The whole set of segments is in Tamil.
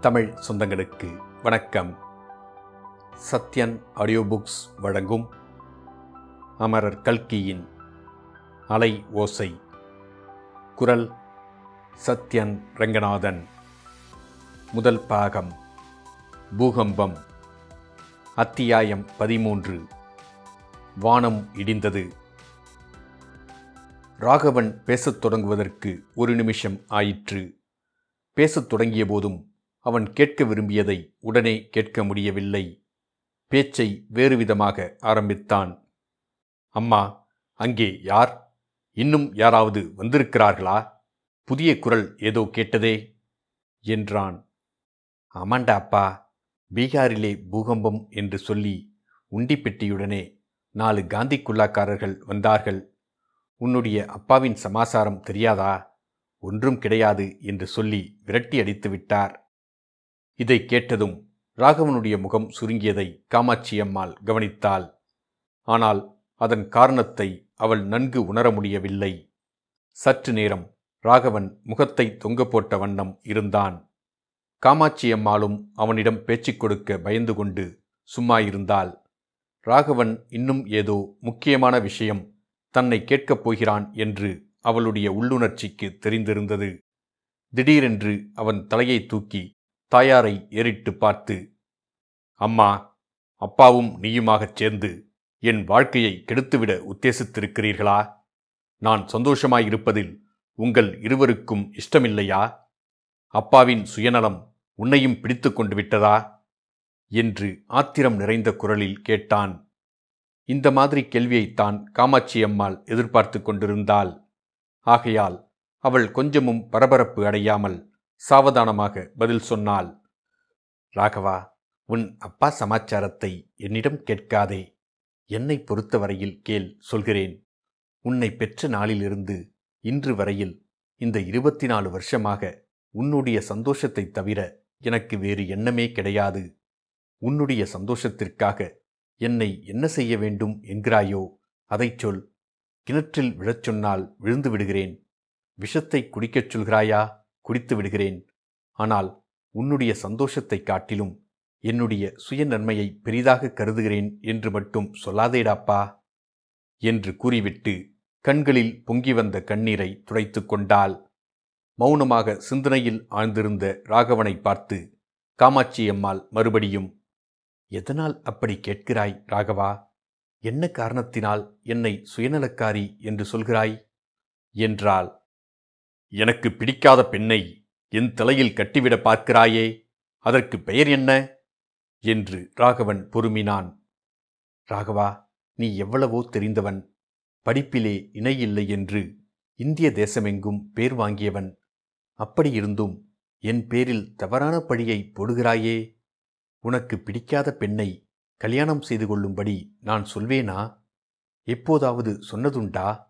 தமிழ் சொந்தங்களுக்கு வணக்கம். சத்யன் ஆடியோ புக்ஸ் வழங்கும் அமரர் கல்கியின் அலை ஓசை. குரல் சத்யன் ரங்கநாதன். முதல் பாகம் பூகம்பம். அத்தியாயம் பதிமூன்று வானம் இடிந்தது. ராகவன் பேசத் தொடங்குவதற்கு ஒரு நிமிஷம் ஆயிற்று. பேசத் தொடங்கிய போதும் அவன் கேட்க விரும்பியதை உடனே கேட்க முடியவில்லை. பேச்சை வேறு விதமாக ஆரம்பித்தான். அம்மா அங்கே யார்? இன்னும் யாராவது வந்திருக்கிறார்களா? புதிய குரல் ஏதோ கேட்டதே என்றான். ஆமாண்டா அப்பா பீகாரிலே பூகம்பம் என்று சொல்லி உண்டிப்பெட்டியுடனே நாலு காந்தி குல்லாக்காரர்கள் வந்தார்கள். உன்னுடைய அப்பாவின் சமாசாரம் தெரியாதா? ஒன்றும் கிடையாது என்று சொல்லி விரட்டி அடித்து விட்டார். இதை கேட்டதும் ராகவனுடைய முகம் சுருங்கியதை காமாட்சி அம்மாள் கவனித்தாள். ஆனால் அதன் காரணத்தை அவள் நன்கு உணர முடியவில்லை. சற்று நேரம் ராகவன் முகத்தை தொங்க போட்ட வண்ணம் இருந்தான். காமாட்சி அம்மாளும் அவனிடம் பேச்சுக் கொடுக்க பயந்து கொண்டு சும்மா இருந்தாள். ராகவன் இன்னும் ஏதோ முக்கியமான விஷயம் தன்னை கேட்கப் போகிறான் என்று அவளுடைய உள்ளுணர்ச்சிக்கு தெரிந்திருந்தது. திடீரென்று அவன் தலையை தூக்கி தாயாரை ஏறிட்டு பார்த்து அம்மா அப்பாவும் நீயுமாகச் சேர்ந்து என் வாழ்க்கையை கெடுத்துவிட உத்தேசித்திருக்கிறீர்களா? நான் சந்தோஷமாயிருப்பதில் உங்கள் இருவருக்கும் இஷ்டமில்லையா? அப்பாவின் சுயநலம் உன்னையும் பிடித்து கொண்டு விட்டதா என்று ஆத்திரம் நிறைந்த குரலில் கேட்டான். இந்த மாதிரி கேள்வியைத்தான் காமாட்சி அம்மாள் எதிர்பார்த்து கொண்டிருந்தாள். ஆகையால் அவள் கொஞ்சமும் பரபரப்பு அடையாமல் சாவதானமாக பதில் சொன்னாள் ராகவா உன் அப்பா சமாச்சாரத்தை என்னிடம் கேட்காதே. என்னை பொறுத்தவரையில் கேள் சொல்கிறேன். உன்னை பெற்ற நாளிலிருந்து இன்று வரையில் இந்த இருபத்தி நாலு வருஷமாக உன்னுடைய சந்தோஷத்தை தவிர எனக்கு வேறு எண்ணமே கிடையாது. உன்னுடைய சந்தோஷத்திற்காக என்னை என்ன செய்ய வேண்டும் என்கிறாயோ அதைச் சொல். கிணற்றில் விழச் சொன்னால் விழுந்து விடுகிறேன். விஷத்தை குடிக்கச் சொல்கிறாயா? குடித்து விடுகிறேன். ஆனால் உன்னுடைய சந்தோஷத்தைக் காட்டிலும் என்னுடைய சுய நன்மையை பெரிதாக கருதுகிறேன் என்று மட்டும் சொல்லாதேடாப்பா? என்று கூறிவிட்டு கண்களில் பொங்கி வந்த கண்ணீரை துடைத்து கொண்டாள். மௌனமாக சிந்தனையில் ஆழ்ந்திருந்த ராகவனை பார்த்து காமாட்சி அம்மாள் மறுபடியும் எதனால் அப்படி கேட்கிறாய் ராகவா? என்ன காரணத்தினால் என்னை சுயநலக்காரி என்று சொல்கிறாய்? என்றாள். எனக்கு பிடிக்காத பெண்ணை என் தலையில் கட்டிவிட பார்க்கிறாயே அதற்கு பெயர் என்ன? என்று ராகவன் பொறுமினான். ராகவா நீ எவ்வளவோ தெரிந்தவன். படிப்பிலே இணையில்லை என்று இந்திய தேசமெங்கும் பேர் வாங்கியவன். அப்படியிருந்தும் என் பேரில் தவறான பழியை போடுகிறாயே? உனக்கு பிடிக்காத பெண்ணை கல்யாணம் செய்து கொள்ளும்படி நான் சொல்வேனா? எப்போதாவது சொன்னதுண்டா?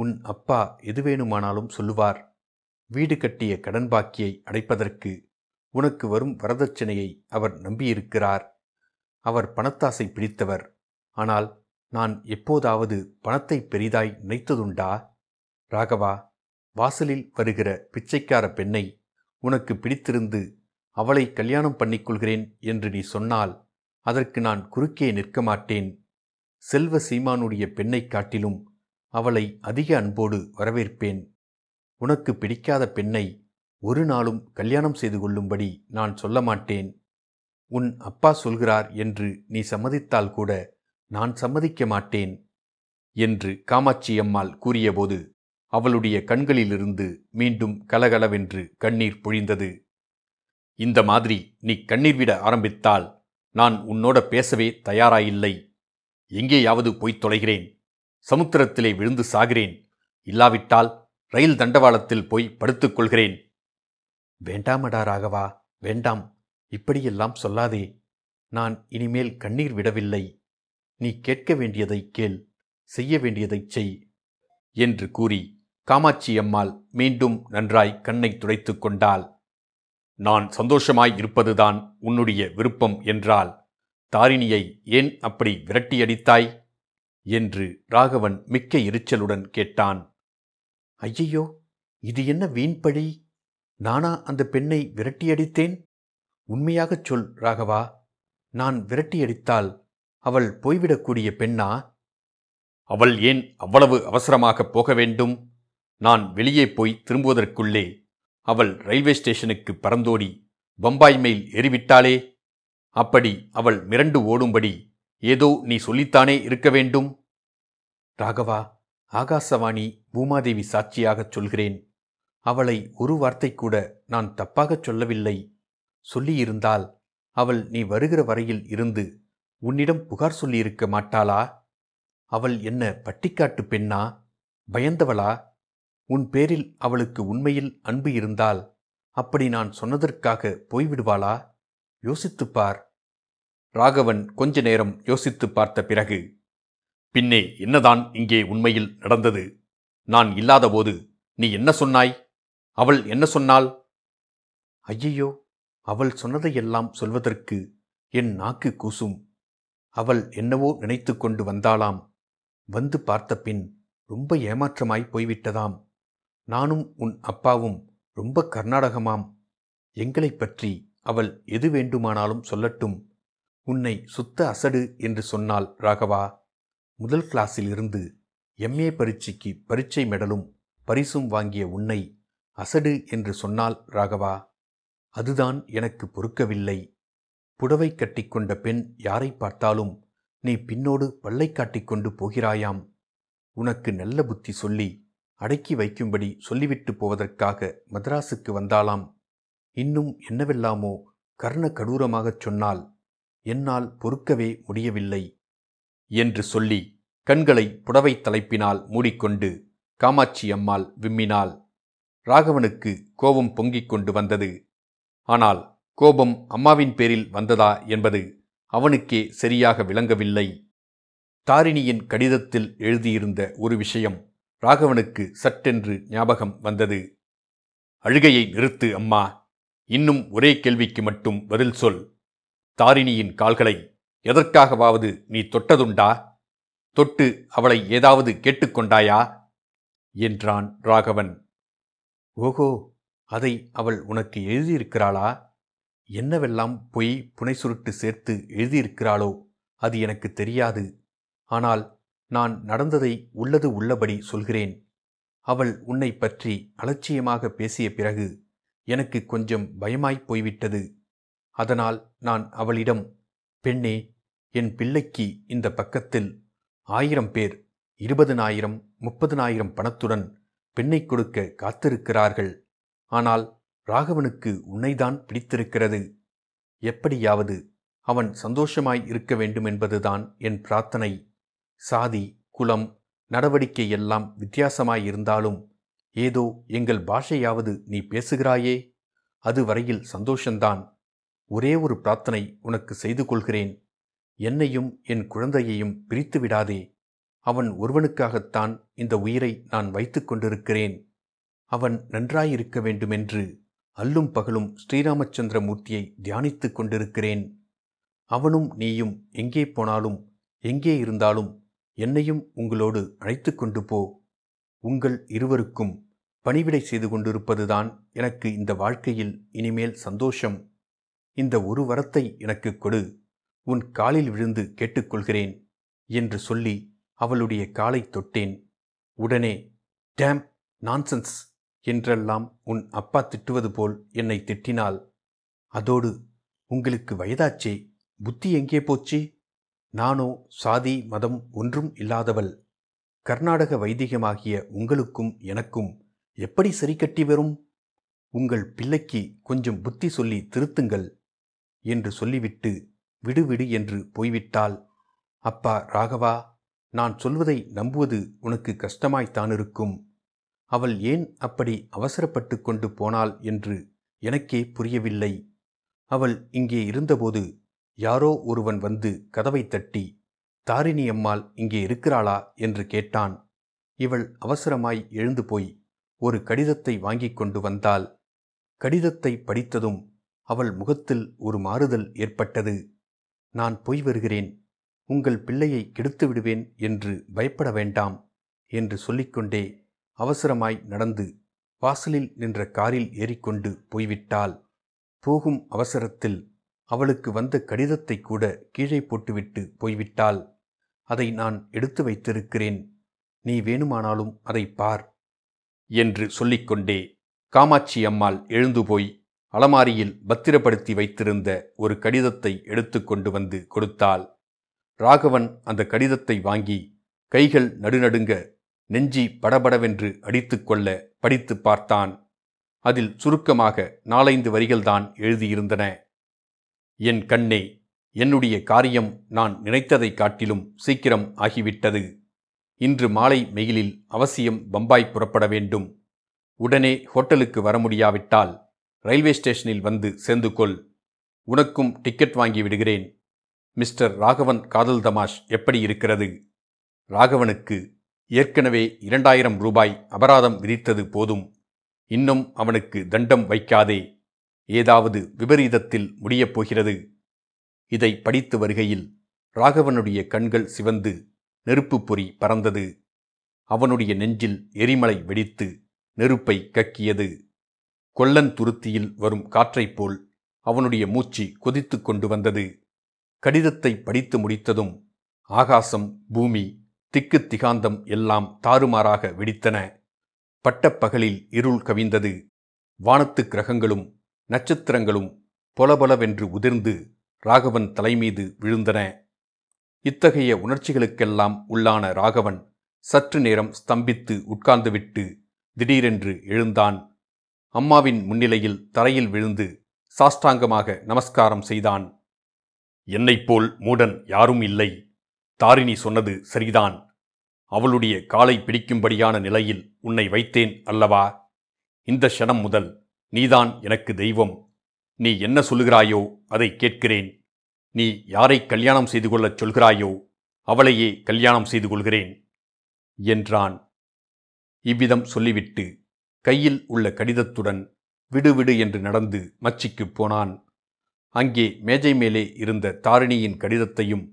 உன் அப்பா எது வேணுமானாலும் சொல்லுவார். வீடு கட்டிய கடன் பாக்கியை அடைப்பதற்கு உனக்கு வரும் வரதட்சணையை அவர் நம்பியிருக்கிறார். அவர் பணத்தாசை பிடித்தவர். ஆனால் நான் எப்போதாவது பணத்தை பெரிதாய் நினைத்ததுண்டா? ராகவா வாசலில் வருகிற பிச்சைக்கார பெண்ணை உனக்கு பிடித்திருந்து அவளை கல்யாணம் பண்ணிக்கொள்கிறேன் என்று நீ சொன்னால் அதற்கு நான் குறுக்கே நிற்க மாட்டேன். செல்வ சீமானுடைய பெண்ணைக் காட்டிலும் அவளை அதிக அன்போடு வரவேற்பேன். உனக்கு பிடிக்காத பெண்ணை ஒரு நாளும் கல்யாணம் செய்து கொள்ளும்படி நான் சொல்ல மாட்டேன். உன் அப்பா சொல்கிறார் என்று நீ சம்மதித்தால் கூட நான் சம்மதிக்க மாட்டேன் என்று காமாட்சி அம்மாள் கூறியபோது அவளுடைய கண்களிலிருந்து மீண்டும் கலகலவென்று கண்ணீர் பொழிந்தது. இந்த மாதிரி நீ கண்ணீர் விட ஆரம்பித்தால் நான் உன்னோட பேசவே தயாராயில்லை. எங்கேயாவது போய்த் தொலைகிறேன். சமுத்திரத்திலே விழுந்து சாகிறேன். இல்லாவிட்டால் ரயில் தண்டவாளத்தில் போய் படுத்துக் கொள்கிறேன். வேண்டாமடா ராகவா வேண்டாம். இப்படியெல்லாம் சொல்லாதே. நான் இனிமேல் கண்ணீர் விடவில்லை. நீ கேட்க வேண்டியதை கேள். செய்ய வேண்டியதைச் செய். என்று கூறி காமாட்சி அம்மாள் மீண்டும் நன்றாய் கண்ணை துடைத்துக் கொண்டாள். நான் சந்தோஷமாய் இருப்பதுதான் உன்னுடைய விருப்பம் என்றால் தாரிணியை ஏன் அப்படி விரட்டியடித்தாய்? என்று ராகவன் மிக்க எரிச்சலுடன் கேட்டான். ஐயையோ இது என்ன வீண்பழி நானா அந்த பெண்ணை விரட்டியடித்தேன்? உண்மையாகச் சொல் ராகவா. நான் விரட்டியடித்தால் அவள் போய்விடக்கூடிய பெண்ணா? அவள் ஏன் அவ்வளவு அவசரமாக போக வேண்டும்? நான் வெளியே போய் திரும்புவதற்குள்ளே அவள் ரயில்வே ஸ்டேஷனுக்கு பறந்தோடி பம்பாய் மெயில் ஏறிவிட்டாளே? அப்படி அவள் மிரண்டு ஓடும்படி ஏதோ நீ சொல்லித்தானே இருக்க வேண்டும்? ராகவா ஆகாசவாணி பூமாதேவி சாட்சியாகச் சொல்கிறேன். அவளை ஒரு வார்த்தை கூட நான் தப்பாகச் சொல்லவில்லை. சொல்லியிருந்தால் அவள் நீ வருகிற வரையில் இருந்து உன்னிடம் புகார் சொல்லியிருக்க மாட்டாளா? அவள் என்ன பட்டிக்காட்டு பெண்ணா? பயந்தவளா? உன் பேரில் அவளுக்கு உண்மையில் அன்பு இருந்தால் அப்படி நான் சொன்னதற்காக போய்விடுவாளா? யோசித்துப் பார். ராகவன் கொஞ்ச நேரம் யோசித்துப் பார்த்த பிறகு பின்னே என்னதான் இங்கே உண்மையில் நடந்தது? நான் இல்லாதபோது நீ என்ன சொன்னாய்? அவள் என்ன சொன்னாள்? ஐயையோ அவள் சொன்னதையெல்லாம் சொல்வதற்கு என் நாக்கு கூசும். அவள் என்னவோ நினைத்து கொண்டு வந்தாளாம். வந்து பார்த்த பின் ரொம்ப ஏமாற்றமாய் போய்விட்டதாம். நானும் உன் அப்பாவும் ரொம்ப கர்நாடகமாம். எங்களைப் பற்றி அவள் எது வேண்டுமானாலும் சொல்லட்டும். உன்னை சுத்த அசடு என்று சொன்னாள் ராகவா. முதல் கிளாஸில் இருந்து எம்ஏ பரீட்சைக்கு பரீட்சை மெடலும் பரிசும் வாங்கிய உன்னை அசடு என்று சொன்னாள் ராகவா. அதுதான் எனக்கு பொறுக்கவில்லை. புடவை கட்டிக்கொண்ட பெண் யாரை பார்த்தாலும் நீ பின்னோடு பல்லை காட்டிக்கொண்டு போகிறாயாம். உனக்கு நல்ல புத்தி சொல்லி அடக்கி வைக்கும்படி சொல்லிவிட்டு போவதற்காக மதராசுக்கு வந்தாளாம். இன்னும் என்னவெல்லாமோ கர்ண கடூரமாகச் சொன்னால் என்னால் பொறுக்கவே முடியவில்லை என்று சொல்லி கண்களை புடவை தலைப்பினால் மூடிக்கொண்டு காமாட்சி அம்மாள் விம்மினாள். ராகவனுக்கு கோபம் பொங்கிக் கொண்டு வந்தது. ஆனால் கோபம் அம்மாவின் பேரில் வந்ததா என்பது அவனுக்கே சரியாக விளங்கவில்லை. தாரிணியின் கடிதத்தில் எழுதியிருந்த ஒரு விஷயம் ராகவனுக்கு சட்டென்று ஞாபகம் வந்தது. அழுகையை நிறுத்து அம்மா இன்னும் ஒரே கேள்விக்கு மட்டும் பதில் சொல். தாரிணியின் கால்களை எதற்காகவாவது நீ தொட்டதுண்டா? தொட்டு அவளை ஏதாவது கேட்டுக்கொண்டாயா? என்றான் ராகவன். ஓஹோ அதை அவள் உனக்கு எழுதியிருக்கிறாளா? என்னவெல்லாம் பொய் புனை சுருட்டு சேர்த்து எழுதியிருக்கிறாளோ அது எனக்கு தெரியாது. ஆனால் நான் நடந்ததை உள்ளது உள்ளபடி சொல்கிறேன். அவள் உன்னை பற்றி அலட்சியமாக பேசிய பிறகு எனக்கு கொஞ்சம் பயமாய்ப் போய்விட்டது. அதனால் நான் அவளிடம் பெண்ணே என் பிள்ளைக்கு இந்த பக்கத்தில் ஆயிரம் பேர் இருபதனாயிரம் முப்பதனாயிரம் பணத்துடன் பெண்ணை கொடுக்க காத்திருக்கிறார்கள். ஆனால் ராகவனுக்கு உன்னைதான் பிடித்திருக்கிறது. எப்படியாவது அவன் சந்தோஷமாய் இருக்க வேண்டுமென்பதுதான் என் பிரார்த்தனை. சாதி குலம் நடவடிக்கை எல்லாம் வித்தியாசமாயிருந்தாலும் ஏதோ எங்கள் பாஷையாவது நீ பேசுகிறாயே. அது வரையில் சந்தோஷந்தான். ஒரே ஒரு பிரார்த்தனை உனக்கு செய்து கொள்கிறேன். என்னையும் என் குழந்தையையும் பிரித்து விடாதே. அவன் ஒருவனுக்காகத்தான் இந்த உயிரை நான் வைத்து கொண்டிருக்கிறேன். அவன் நன்றாயிருக்க வேண்டுமென்று அல்லும் பகலும் ஸ்ரீராமச்சந்திர மூர்த்தியை தியானித்துக் கொண்டிருக்கிறேன். அவனும் நீயும் எங்கே போனாலும் எங்கே இருந்தாலும் என்னையும் உங்களோடு அழைத்து கொண்டு போ. உங்கள் இருவருக்கும் பணிவிடை செய்து கொண்டிருப்பதுதான் எனக்கு இந்த வாழ்க்கையில் இனிமேல் சந்தோஷம். இந்த ஒரு வரத்தை எனக்கு கொடு. உன் காலில் விழுந்து கேட்டுக்கொள்கிறேன் என்று சொல்லி அவளுடைய காலை தொட்டேன். உடனே டேம் நான்சென்ஸ் என்றெல்லாம் உன் அப்பா திட்டுவது போல் என்னை திட்டினாள். அதோடு உங்களுக்கு வயதாச்சே புத்தி எங்கே போச்சு? நானோ சாதி மதம் ஒன்றும் இல்லாதவள். கர்நாடக வைதிகமாகிய உங்களுக்கும் எனக்கும் எப்படி சரி கட்டி வரும்? உங்கள் பிள்ளைக்கு கொஞ்சம் புத்தி சொல்லி திருத்துங்கள். என்று சொல்லிவிட்டு விடுவிடு என்று போய்விட்டாள். அப்பா ராகவா நான் சொல்வதை நம்புவது உனக்கு கஷ்டமாய்த்தானிருக்கும் அவள் ஏன் அப்படி அவசரப்பட்டு கொண்டு போனாள் என்று எனக்கே புரியவில்லை. அவள் இங்கே இருந்தபோது யாரோ ஒருவன் வந்து கதவை தட்டி தாரிணி அம்மாள் இங்கே இருக்கிறாளா? என்று கேட்டான். இவள் அவசரமாய் எழுந்து போய் ஒரு கடிதத்தை வாங்கிக் கொண்டு வந்தாள். கடிதத்தை படித்ததும் அவள் முகத்தில் ஒரு மாறுதல் ஏற்பட்டது. நான் போய் வருகிறேன். உங்கள் பிள்ளையை கெடுத்து விடுவேன் என்று பயப்பட வேண்டாம் என்று சொல்லிக்கொண்டே அவசரமாய் நடந்து வாசலில் நின்ற காரில் ஏறிக்கொண்டு போய்விட்டாள். போகும் அவசரத்தில் அவளுக்கு வந்த கடிதத்தை கூட கீழே போட்டுவிட்டு போய்விட்டாள். அதை நான் எடுத்து வைத்திருக்கிறேன். நீ வேணுமானாலும் அதை பார் என்று சொல்லிக்கொண்டே காமாட்சி அம்மாள் எழுந்து போய் அலமாரியில் பத்திரப்படுத்தி வைத்திருந்த ஒரு கடிதத்தை எடுத்துக்கொண்டு வந்து கொடுத்தாள். ராகவன் அந்த கடிதத்தை வாங்கி கைகள் நடுநடுங்க நெஞ்சி படபடவென்று அடித்துக்கொள்ள படித்து பார்த்தான். அதில் சுருக்கமாக நாலைந்து வரிகள்தான் எழுதியிருந்தன. என் கண்ணே என்னுடைய காரியம் நான் நினைத்ததைக் காட்டிலும் சீக்கிரம் ஆகிவிட்டது. இன்று மாலை மெயிலில் அவசியம் பம்பாய் புறப்பட வேண்டும். உடனே ஹோட்டலுக்கு வர முடியாவிட்டால் ரயில்வே ஸ்டேஷனில் வந்து சேர்ந்து கொள் உனக்கும் டிக்கெட் வாங்கி விடுகிறேன். மிஸ்டர் ராகவன் காதல் தமாஷ் எப்படி இருக்கிறது? ராகவனுக்கு ஏற்கனவே இரண்டாயிரம் ரூபாய் அபராதம் விதித்தது போதும். இன்னும் அவனுக்கு தண்டம் வைக்காதே. ஏதாவது விபரீதத்தில் முடியப் போகிறது. இதை படித்து வருகையில் ராகவனுடைய கண்கள் சிவந்து நெருப்புப் பொறி பறந்தது. அவனுடைய நெஞ்சில் எரிமலை வெடித்து நெருப்பை கக்கியது. கொல்லன் துருத்தியில் வரும் காற்றைப் போல் அவனுடைய மூச்சு கொதித்து கொண்டு வந்தது. கடிதத்தை படித்து முடித்ததும் ஆகாசம் பூமி திக்கு திகாந்தம் எல்லாம் தாறுமாறாக வெடித்தன. பட்டப்பகலில் இருள் கவிந்தது. வானத்து கிரகங்களும் நட்சத்திரங்களும் பொலபொலவென்று உதிர்ந்து ராகவன் தலைமீது விழுந்தன. இத்தகைய உணர்ச்சிகளுக்கெல்லாம் உள்ளான ராகவன் சற்று நேரம் ஸ்தம்பித்து உட்கார்ந்துவிட்டு திடீரென்று எழுந்தான். அம்மாவின் முன்னிலையில் தரையில் விழுந்து சாஷ்டாங்கமாக நமஸ்காரம் செய்தான். என்னைப் போல் மூடன் யாரும் இல்லை. தாரிணி சொன்னது சரிதான். அவளுடைய காலை பிடிக்கும்படியான நிலையில் உன்னை வைத்தேன் அல்லவா? இந்த க்ஷணம் முதல் நீதான் எனக்கு தெய்வம். நீ என்ன சொல்லுகிறாயோ அதை கேட்கிறேன். நீ யாரை கல்யாணம் செய்து கொள்ளச் சொல்கிறாயோ அவளையே கல்யாணம் செய்து கொள்கிறேன் என்றான். இவ்விதம் சொல்லிவிட்டு கையில் உள்ள கடிதத்துடன் விடுவிடு என்று நடந்து மச்சிக்குப் போனான். அங்கே மேஜை மேலே இருந்த தாரிணியின் கடிதத்தையும்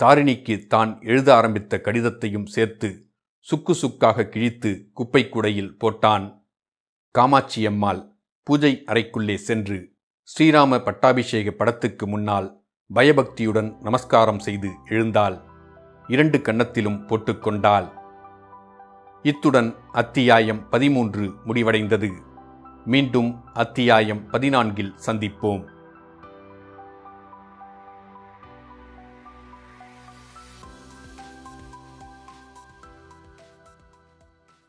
தாரிணிக்கு தான் எழுத ஆரம்பித்த கடிதத்தையும் சேர்த்து சுக்கு சுக்காக கிழித்து குப்பை குடையில் போட்டான். காமாட்சி அம்மாள் பூஜை அறைக்குள்ளே சென்று ஸ்ரீராம பட்டாபிஷேக படத்துக்கு முன்னால் பயபக்தியுடன் நமஸ்காரம் செய்து எழுந்தாள். இரண்டு கன்னத்திலும் போட்டுக்கொண்டாள் இத்துடன் அத்தியாயம் பதிமூன்று முடிவடைந்தது. மீண்டும் அத்தியாயம் பதினான்கில் சந்திப்போம்.